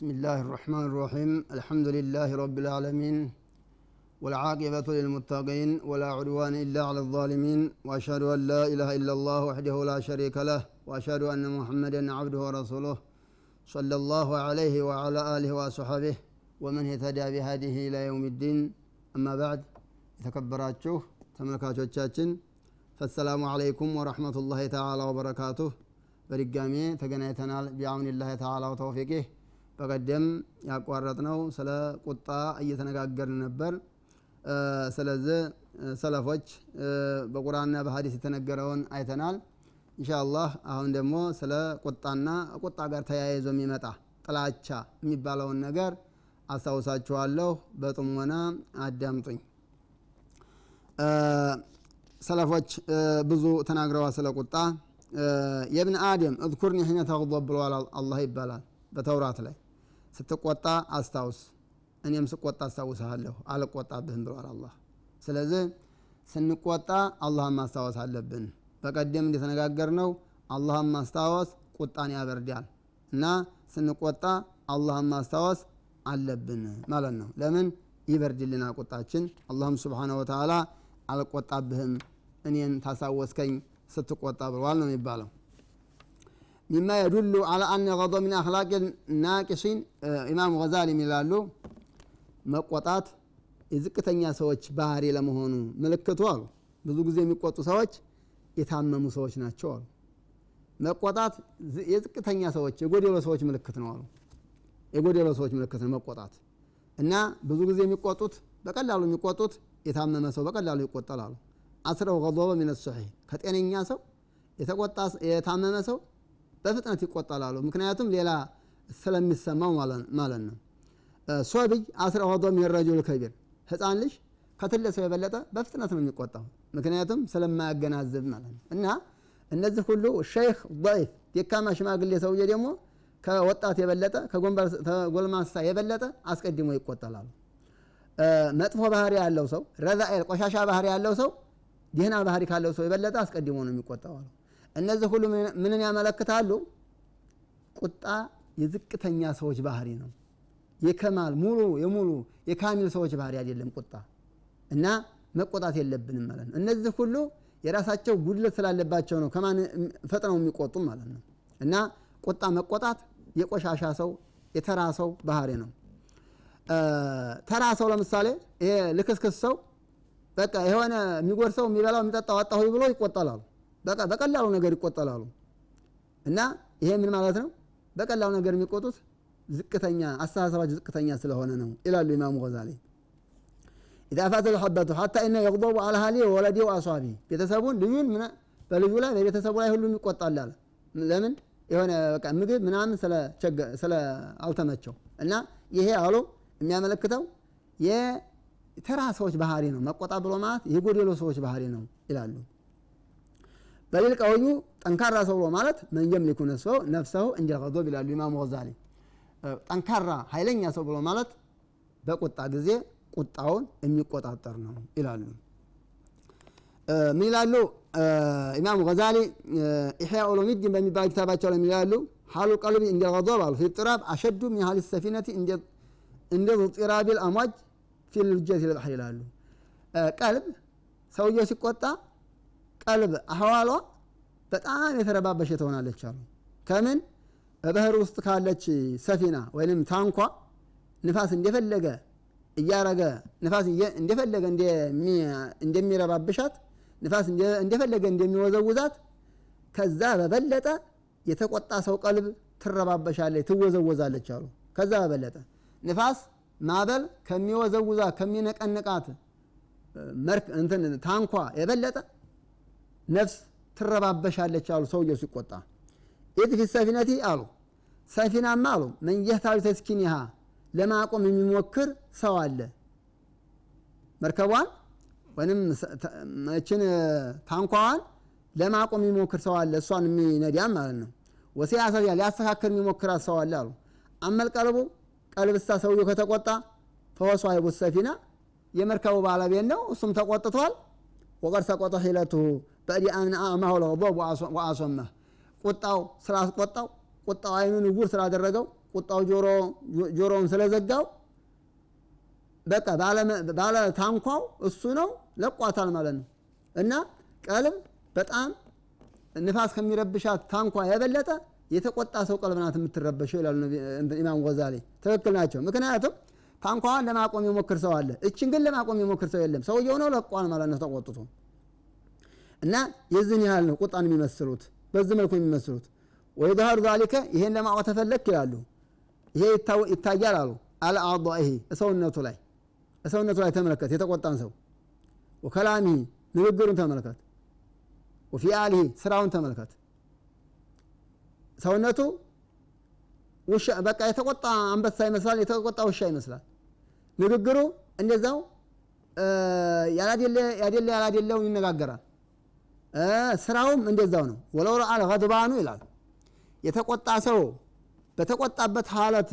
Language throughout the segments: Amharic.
بسم الله الرحمن الرحيم الحمد لله رب العالمين والعاقبة للمتقين ولا عدوان إلا على الظالمين وأشهد أن لا إله إلا الله وحده لا شريك له وأشهد أن محمدا عبده ورسوله صلى الله عليه وعلى آله وصحبه ومن اهتدى بهذه إلى يوم الدين أما بعد تكبراتشوه تملكاتشاتشن فالسلام عليكم ورحمة الله تعالى وبركاته برقامي تقنيتنا بعون الله تعالى وتوفيقه በቀደም ያቋረጥነው ስለ ቁጣ እየተነጋገርን ነበር። ስለዚህ ሰለፎች በቁርአንና በሀዲስ የተነገረውን አይተናል። ኢንሻአላህ አሁን ደግሞ ስለ ቁጣና ቁጣ ጋር ተያይዞ የሚመጣ ጥላቻ የሚባለውን ነገር አስታውሳችኋለሁ። በጥሞና አዳምጡኝ። ሰለፎች ብዙ ተናግረዋል ስለ ቁጣ። የብን አደም እዝኩርኒ ሒነ ተغضብ ብለዋል አላህ ይባላል በተውራት ላይ ስትቆጣ አስታውስ። እኔም ስቆጣ አስታውስሃለሁ። አልቆጣብህም ብሏል አላህ። ስለዚህ ስንቆጣ አላህን ማስታወስ አለብን። በቀደም እንደተነጋገር ነው አላህን ማስታወስ ቁጣን ያበርዳል እና ስንቆጣ አላህን ማስታወስ አለብን ማለት ነው። ለምን? ይበርድልናል ቁጣችን። አላህም ስብሓነ ወተዓላ አልቆጣብህም እኔን ታሳወስከኝ ስትቆጣ ብለዋል ነው የሚባለው ሚማ የዱሉ አላ አነ ገضብ ምን አክላቅ ናቂሲን ኢማም ገዛሊ ይላሉ መቆጣት የዝቅተኛ ሰዎች ባህሪ ለመሆኑ ምልክቱ አሉ። ብዙ ጊዜ የሚቆጡ ሰዎች የታመሙ ሰዎች ናቸው አሉ። መቆጣት የዝቅተኛ ሰዎች የጎደሎ ሰዎች ምልክት ነው አሉ። የጎደሎ ሰዎች ምልክት ነው መቆጣት። እና ብዙ ጊዜ የሚቆጡት በቀላሉ የሚቆጡት የታመመ ሰው በቀላሉ ይቆጠላሉ። አስረው ገضበ ምን ሶሒህ ከጤነኛ ሰው የተቆጣ የታመመ ሰው በፍጥነት ይቆጠላሉ። ምክንያቱም ሌላ ስለሚሰማው ማለት ነው። ሶብይ አስረ ገضበ ምን ረጁል ከቢር ህፃን ልጅ ከትልቅ ሰው የበለጠ በፍጥነት ነው የሚቆጣው ምክንያቱም ስለማያገናዝብ ማለት ነው። እና እነዚህ ሁሉ ሸይኽ ضዒፍ ደካማ ሽማግሌ ሰውዬ ደግሞ ከወጣት የበለጠ ከጎልማሳ የበለጠ አስቀድሞ ይቆጠላሉ። መጥፎ ባህሪ ያለው ሰው ረዛኤል ቆሻሻ ባህሪ ያለው ሰው ደህና ባህሪ ካለው ሰው የበለጠ አስቀድሞ ነው የሚቆጣው አሉ እነዚህ ሁሉ ምንን ያመለክታሉ? ቁጣ የዝቅተኛ ሰዎች ባህሪ ነው። የከማል ሙሉ የሙሉ የካሚል ሰዎች ባህሪ አይደለም ቁጣ እና መቆጣት የለብንም ማለት ነው። እነዚህ ሁሉ የራሳቸው ጉድለት ስላለባቸው ነው ከማን ፈጥነው የሚቆጡ ማለት ነው። እና ቁጣ መቆጣት የቆሻሻ ሰው የተራ ሰው ባህሪ ነው። ተራ ሰው ለምሳሌ ይሄ ልክስክስ ሰው በቃ የሆነ የሚጎርሰው የሚበላው የሚጠጣው አጣሁ ብሎ ይቆጠላሉ በቀላሉ ነገር ይቆጠላሉ። እና ይሄ ምን ማለት ነው? በቀላሉ ነገር የሚቆጡት ዝቅተኛ አስተሳሰባቸው ዝቅተኛ ስለሆነ ነው ይላሉ ኢማሙ ገዛሊ። ኢዛ ፋተ ልሐበቱ ሐታ ኢነ የቅضቡ አላ ሀሊ ወለዲ ወአሷቢ ቤተሰቡን ልዩን በልዩ ላይ በቤተሰቡ ላይ ሁሉም ይቆጣላል ለምን? የሆነ በቃ ምግብ ምናምን ስለ አልተመቸው። እና ይሄ አሉ የሚያመለክተው የተራ ሰዎች ባህሪ ነው። መቆጣ ብሎ ማለት የጎደሎ ሰዎች ባህሪ ነው ይላሉ በሌል ቀውዩ ጠንካራ ሰው ማለት መንጀም ሊኩ ነፍሰው እንደ ይላሉ ኢማሙ ገዛሊ። ጠንካራ ኃይለኛ ሰው ብሎ ማለት በቁጣ ጊዜ ቁጣውን የሚቆጣጠር ነው ይላሉ። ምን ይላሉ? ኢማሙ ገዛሊ ኢሕያ ኡሉሚዲን በሚባል ኪታባቸው ላይ ይላሉ? ሀሉ ቀልቢ እንደ ገዶብ አሉ። አሸዱ ሚን ሀል ሰፊነቲ እንደ ጢራቢ ልአሟጅ ፊ ልጀት ይላሉ። ቀልብ ሰውየው ሲቆጣ ቀልብ አህዋሏ በጣም የተረባበሸ ትሆናለች አሉ። ከምን? በባህር ውስጥ ካለች ሰፊና ወይም ታንኳ ንፋስ እንደፈለገ እያረገ ንፋስ እንደፈለገ እንደሚረባብሻት ንፋስ እንደፈለገ እንደሚወዘውዛት ከዛ በበለጠ የተቆጣ ሰው ቀልብ ትረባበሻለች ትወዘወዛለች አሉ። ከዛ በበለጠ ንፋስ ማበል ከሚወዘውዛ ከሚነቀንቃት ታንኳ የበለጠ ነፍስ ትረባበሻለች አሉ ሰውየው ሲቆጣ ኢት ፊ ሰፊነቲ አሉ። ሰፊናማ አሉ። መንየህታዊ ተስኪኒሃ ለማቆም የሚሞክር ሰው አለ። መርከቧን ወይም መችን ታንኳዋን ለማቆም የሚሞክር ሰው አለ። እሷን የሚነዳም ማለት ነው። ወሲያሰቢያ ሊያስተካከል የሚሞክራት ሰው አለ አሉ። አመልቀልቡ ቀልብሳ ሰውየው ከተቆጣ ፈወሷ አይቡት ሰፊና የመርከቡ ባለቤት ነው። እሱም ተቆጥቷል ወቀድ ሰቆጠ ሒለቱ በዲ አምና አማሁ ለገضብ ወአሶመህ ቁጣው ስላስቆጣው ቁጣው አይኑን እውር ስላደረገው ቁጣው ጆሮውን ስለዘጋው በቃ ባለ ታንኳው እሱ ነው ለቋታል ማለት ነው። እና ቀልብ በጣም ንፋስ ከሚረብሻት ታንኳ የበለጠ የተቆጣ ሰው ቀልብ ናት የምትረበሸው ይላሉ ኢማም ገዛሊ። ትክክል ናቸው። ምክንያቱም ታንኳዋን ለማቆም የሞክር ሰው አለ፣ እችን ግን ለማቆም የሞክር ሰው የለም። ሰውየው ነው ለቋል ማለት ነው ተቆጥቶ። እና የዚህን ያህል ነው ቁጣን የሚመስሉት፣ በዚህ መልኩ የሚመስሉት። ወይ ዛሊከ ይሄን ለማወቅ ተፈለክ ይላሉ። ይሄ ይታያል አሉ አልአضኢሂ ሰውነቱ ላይ ሰውነቱ ላይ ተመለከት፣ የተቆጣን ሰው ወከላሚሂ ንግግሩን ተመልከት፣ ወፊአሊሂ ስራውን ተመልከት። ሰውነቱ በቃ የተቆጣ አንበሳ ይመስላል፣ የተቆጣ ውሻ ይመስላል። ንግግሩ እንደዛው ያላደለ ያላደለውን ይነጋገራል። ስራውም እንደዛው ነው። ወለው ረአል ይላል የተቆጣ ሰው በተቆጣበት ሀለት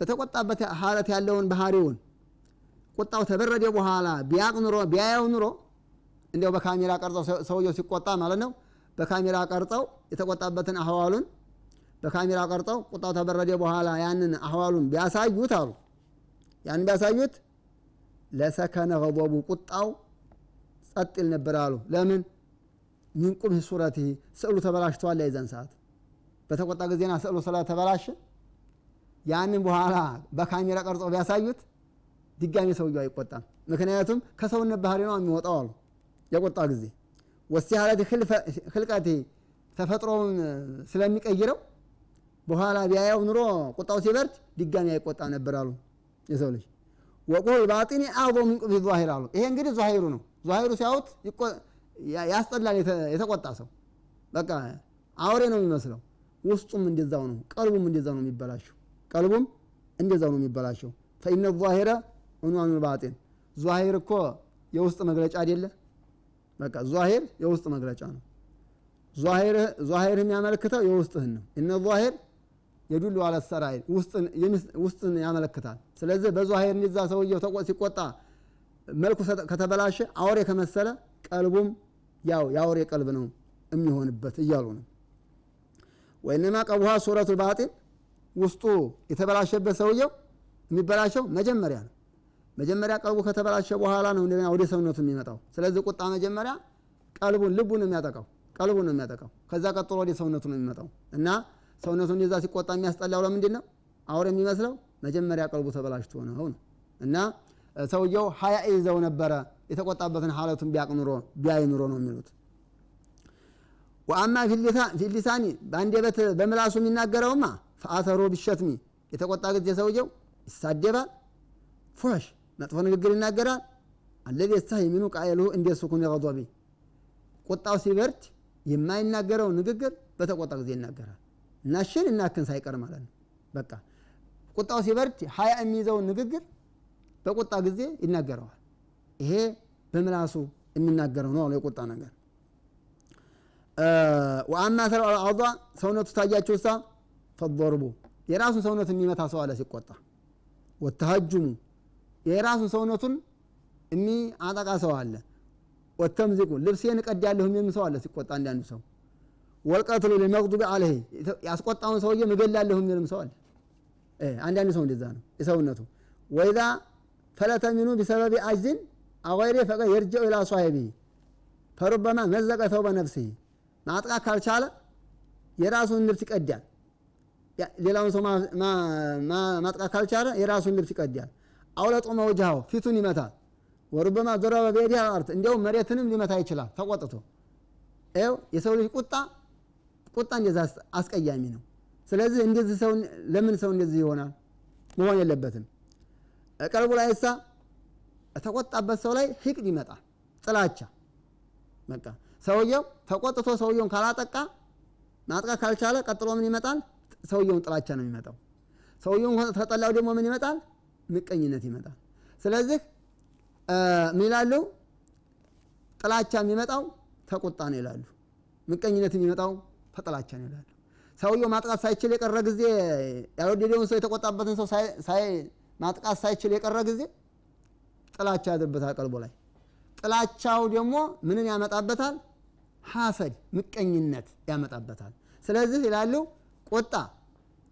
በተቆጣበት ሀለት ያለውን ባህሪውን ቁጣው ተበረደ በኋላ ቢያቅ ኑሮ ቢያየው ኑሮ እንዲያው በካሜራ ቀርጸው ሰውየው ሲቆጣ ማለት ነው። በካሜራ ቀርጸው የተቆጣበትን አህዋሉን በካሜራ ቀርጸው ቁጣው ተበረደ በኋላ ያንን አህዋሉን ቢያሳዩት አሉ ያንን ቢያሳዩት ለሰከነ ገضቡ ቁጣው ጸጥ ይል ነበር አሉ። ለምን ሚንቁም ሱረት ስዕሉ ተበላሽተዋል። የዛን ሰዓት በተቆጣ ጊዜና ስዕሉ ስለተበላሸ ያንን በኋላ በካሜራ ቀርጸው ቢያሳዩት ድጋሚ ሰውየው አይቆጣም። ምክንያቱም ከሰውነት ባህሪ ነው የሚወጣው አሉ የቆጣ ጊዜ ወስቲሃለት ክልቀት ተፈጥሮውን ስለሚቀይረው በኋላ ቢያየው ኑሮ ቁጣው ሲበርድ ድጋሚ አይቆጣ ነበር አሉ የሰው ልጅ ወቁል ባጢኒ አዕዞ ሚን ቁብሒ ዛሂር አሉ። ይሄ እንግዲህ ዛሂሩ ነው። ዛሂሩ ሲያዩት ያስጠላል። የተቆጣ ሰው በቃ አውሬ ነው የሚመስለው። ውስጡም እንደዛው ነው። ቀልቡም እንደዛው ነው የሚበላሸው። ቀልቡም እንደዛው ነው የሚበላሸው። ፈኢነ ዛሂረ ዑንዋኑ ባጢን ዛሂር እኮ የውስጥ መግለጫ አይደለ? በቃ ዛሂር የውስጥ መግለጫ ነው። ዛሂር የሚያመለክተው የውስጥህን ነው። እነ ዛሂር የዱሉ አለ ሰራይር ውስጥን ያመለክታል። ስለዚህ በዛሂር እንደዛ ሰውየው ሲቆጣ መልኩ ከተበላሸ አውሬ ከመሰለ ቀልቡም ያው የአውሬ ቀልብ ነው የሚሆንበት እያሉ ነው። ወይነማ ቀቡሃ ሱረቱ ባጢን ውስጡ የተበላሸበት ሰውየው የሚበላሸው መጀመሪያ ነው። መጀመሪያ ቀልቡ ከተበላሸ በኋላ ነው እንደገና ወደ ሰውነቱ የሚመጣው። ስለዚህ ቁጣ መጀመሪያ ቀልቡን ልቡን የሚያጠቃው፣ ቀልቡን ነው የሚያጠቃው። ከዛ ቀጥሎ ወደ ሰውነቱ ነው የሚመጣው እና ሰውነቱ እንደዛ ሲቆጣ የሚያስጠላው ለምንድን ነው? አውሬ የሚመስለው መጀመሪያ ቀልቡ ተበላሽቶ ነው እና ሰውየው ሀያ ይዘው ነበረ የተቆጣበትን ሀለቱን ቢያቅ ኑሮ ቢያይ ኑሮ ነው የሚሉት። ወአማ ፊሊሳኒ በአንደበት በምላሱ የሚናገረውማ ፈአተሮ ቢሸትሚ የተቆጣ ጊዜ ሰውየው ይሳደባል፣ ፎሽ መጥፎ ንግግር ይናገራል። አለዚ የስተህሚኑ ቃየልሁ እንደ ሱኩን የገضቢ ቁጣው ሲበርድ የማይናገረው ንግግር በተቆጣ ጊዜ ይናገራል። እናሽን እናክን ሳይቀር ማለት ነው። በቃ ቁጣው ሲበርድ ሀያ የሚይዘውን ንግግር በቁጣ ጊዜ ይናገረዋል። ይሄ በምላሱ የሚናገረው ነው የቁጣ ነገር። ወአማ ተር አዕዷ ሰውነቱ ታያቸው ሳ ፈضርቡ የራሱን ሰውነት የሚመታ ሰው አለ ሲቆጣ። ወተሀጁሙ የራሱን ሰውነቱን የሚያጠቃ ሰው አለ። ወተምዚቁ ልብሴን እቀዳለሁ የሚልም ሰው አለ ሲቆጣ አንዳንዱ ሰው። ወልቀትሉ ለመቅዱቢ አለህ ያስቆጣውን ሰውዬ እገላለሁ የሚልም ሰው አለ። አንዳንዱ ሰው እንደዛ ነው የሰውነቱ ወይዛ ፈለተ ሚኑ ቢሰበቢ አጅዝን አገይሬ ፈቀ የርጀው ኢላ ሷሂቢሂ ፈሩበማ መዘቀ ተውበ ነፍሲሂ ማጥቃት ካልቻለ የራሱን ልብስ ይቀዳል። ሌላውን ሰው ማጥቃት ካልቻለ የራሱን ልብስ ይቀዳል። አውለጦመ ወጅሃው ፊቱን ይመታል። ወሩበማ ዘረበ በየዲህ አልአርድ እንዲያውም መሬትንም ሊመታ ይችላል ተቆጥቶ። ይኸው የሰው ልጅ ቁጣ ቁጣ እንደዛ አስቀያሚ ነው። ስለዚህ እንደዚህ ሰው ለምን ሰው እንደዚህ ይሆናል? መሆን የለበትም። ቀልቡ ላይ እሳ ተቆጣበት ሰው ላይ ሂቅድ ይመጣል፣ ጥላቻ በቃ ሰውየው ተቆጥቶ ሰውየውን ካላጠቃ ማጥቃት ካልቻለ ቀጥሎ ምን ይመጣል? ሰውየውን ጥላቻ ነው የሚመጣው። ሰውየውን ተጠላው ደግሞ ምን ይመጣል? ምቀኝነት ይመጣል። ስለዚህ ምን ይላሉ? ጥላቻ የሚመጣው ተቁጣ ነው ይላሉ። ምቀኝነት የሚመጣው ተጥላቻ ነው ይላሉ። ሰውየው ማጥቃት ሳይችል የቀረ ጊዜ ያልወደደውን ሰው የተቆጣበትን ሰው ማጥቃት ሳይችል የቀረ ጊዜ ጥላቻ ያድርበታል ቀልቦ ላይ። ጥላቻው ደግሞ ምንን ያመጣበታል? ሐሰድ ምቀኝነት ያመጣበታል። ስለዚህ ይላሉ ቁጣ፣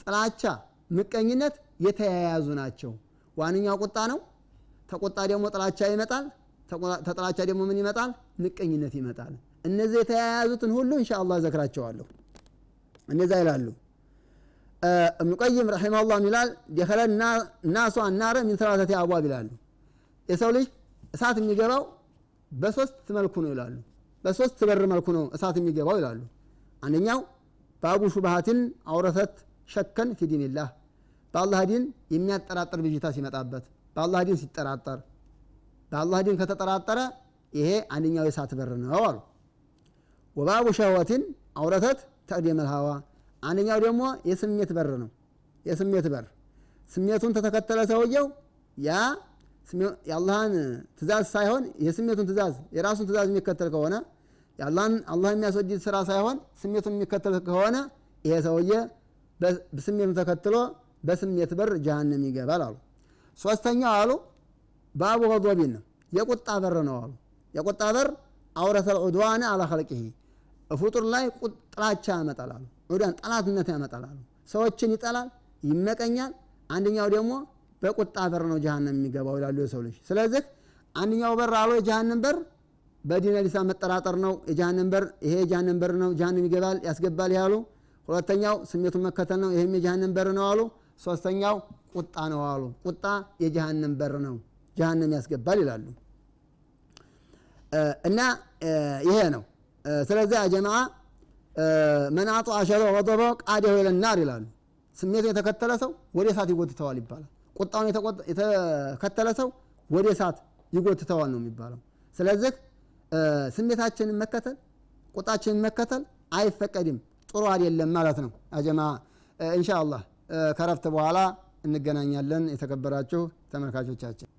ጥላቻ፣ ምቀኝነት የተያያዙ ናቸው። ዋነኛው ቁጣ ነው። ተቆጣ ደግሞ ጥላቻ ይመጣል። ተጥላቻ ደግሞ ምን ይመጣል? ምቀኝነት ይመጣል። እነዚህ የተያያዙትን ሁሉ እንሻ አላህ ዘክራቸዋለሁ። እነዛ ይላሉ እብኑ ቀይም ረሒመሁላህ ይላል ደኸለ ናሱ አናረ ሚን ሰላሰቲ አብዋብ ይላሉ። የሰው ልጅ እሳት የሚገባው በሶስት መልኩ ነው ይላሉ። በሶስት በር መልኩ ነው እሳት የሚገባው ይላሉ። አንደኛው ባቡ ሹብሃትን أورثت شكا في دين الله በአላህ ዲን የሚያጠራጥር ብዥታ ሲመጣበት በአላህ ዲን ሲጠራጠር በአላህ ዲን ከተጠራጠረ ይሄ አንደኛው የእሳት በር ነው አሉ። وباب شهوة أورثت تقديم الهوى አንደኛው ደግሞ የስሜት በር ነው። የስሜት በር ስሜቱን ከተከተለ ሰውየው ያ የአላህን ትእዛዝ ሳይሆን የስሜቱን ትእዛዝ የራሱን ትእዛዝ የሚከተል ከሆነ አላህ የሚያስወድድ ስራ ሳይሆን ስሜቱን የሚከተል ከሆነ ይሄ ሰውዬ ስሜቱን ተከትሎ በስሜት በር ጀሃነም ይገባል አሉ። ሶስተኛው አሉ ባቡ ገዶቢን ነው የቁጣ በር ነው አሉ። የቁጣ በር አውረተል ዑድዋነ አላ ኸልቂሂ ፍጡር ላይ ጥላቻ ያመጣል አሉ። ጠላትነት ያመጣል ሰዎችን ይጠላል፣ ይመቀኛል። አንደኛው ደግሞ በቁጣ በር ነው ጀሃነም የሚገባው ይላሉ የሰው ልጅ። ስለዚህ አንደኛው በር አሉ የጀሃነም በር በዲነ ሊሳን መጠራጠር ነው። የጀሃነም በር ይሄ የጀሃነም በር ነው፣ ጀሃነም ይገባል ያስገባል ያሉ። ሁለተኛው ስሜቱን መከተል ነው፣ ይሄም የጀሃነም በር ነው አሉ። ሶስተኛው ቁጣ ነው አሉ። ቁጣ የጀሃነም በር ነው፣ ጀሃነም ያስገባል ይላሉ። እና ይሄ ነው። ስለዚህ ጀማዓ መናጡ አሸሮ ወጦበ ቃዲሁ ኢለናር ይላሉ። ስሜቱን የተከተለ ሰው ወደ እሳት ይጎትተዋል ይባላል። ቁጣውን የተከተለ ሰው ወደ እሳት ይጎትተዋል ነው የሚባለው። ስለዚህ ስሜታችንን መከተል ቁጣችንን መከተል አይፈቀድም፣ ጥሩ አይደለም ማለት ነው። አጀማ ኢንሻ አላህ ከረፍት በኋላ እንገናኛለን። የተከበራችሁ ተመልካቾቻችን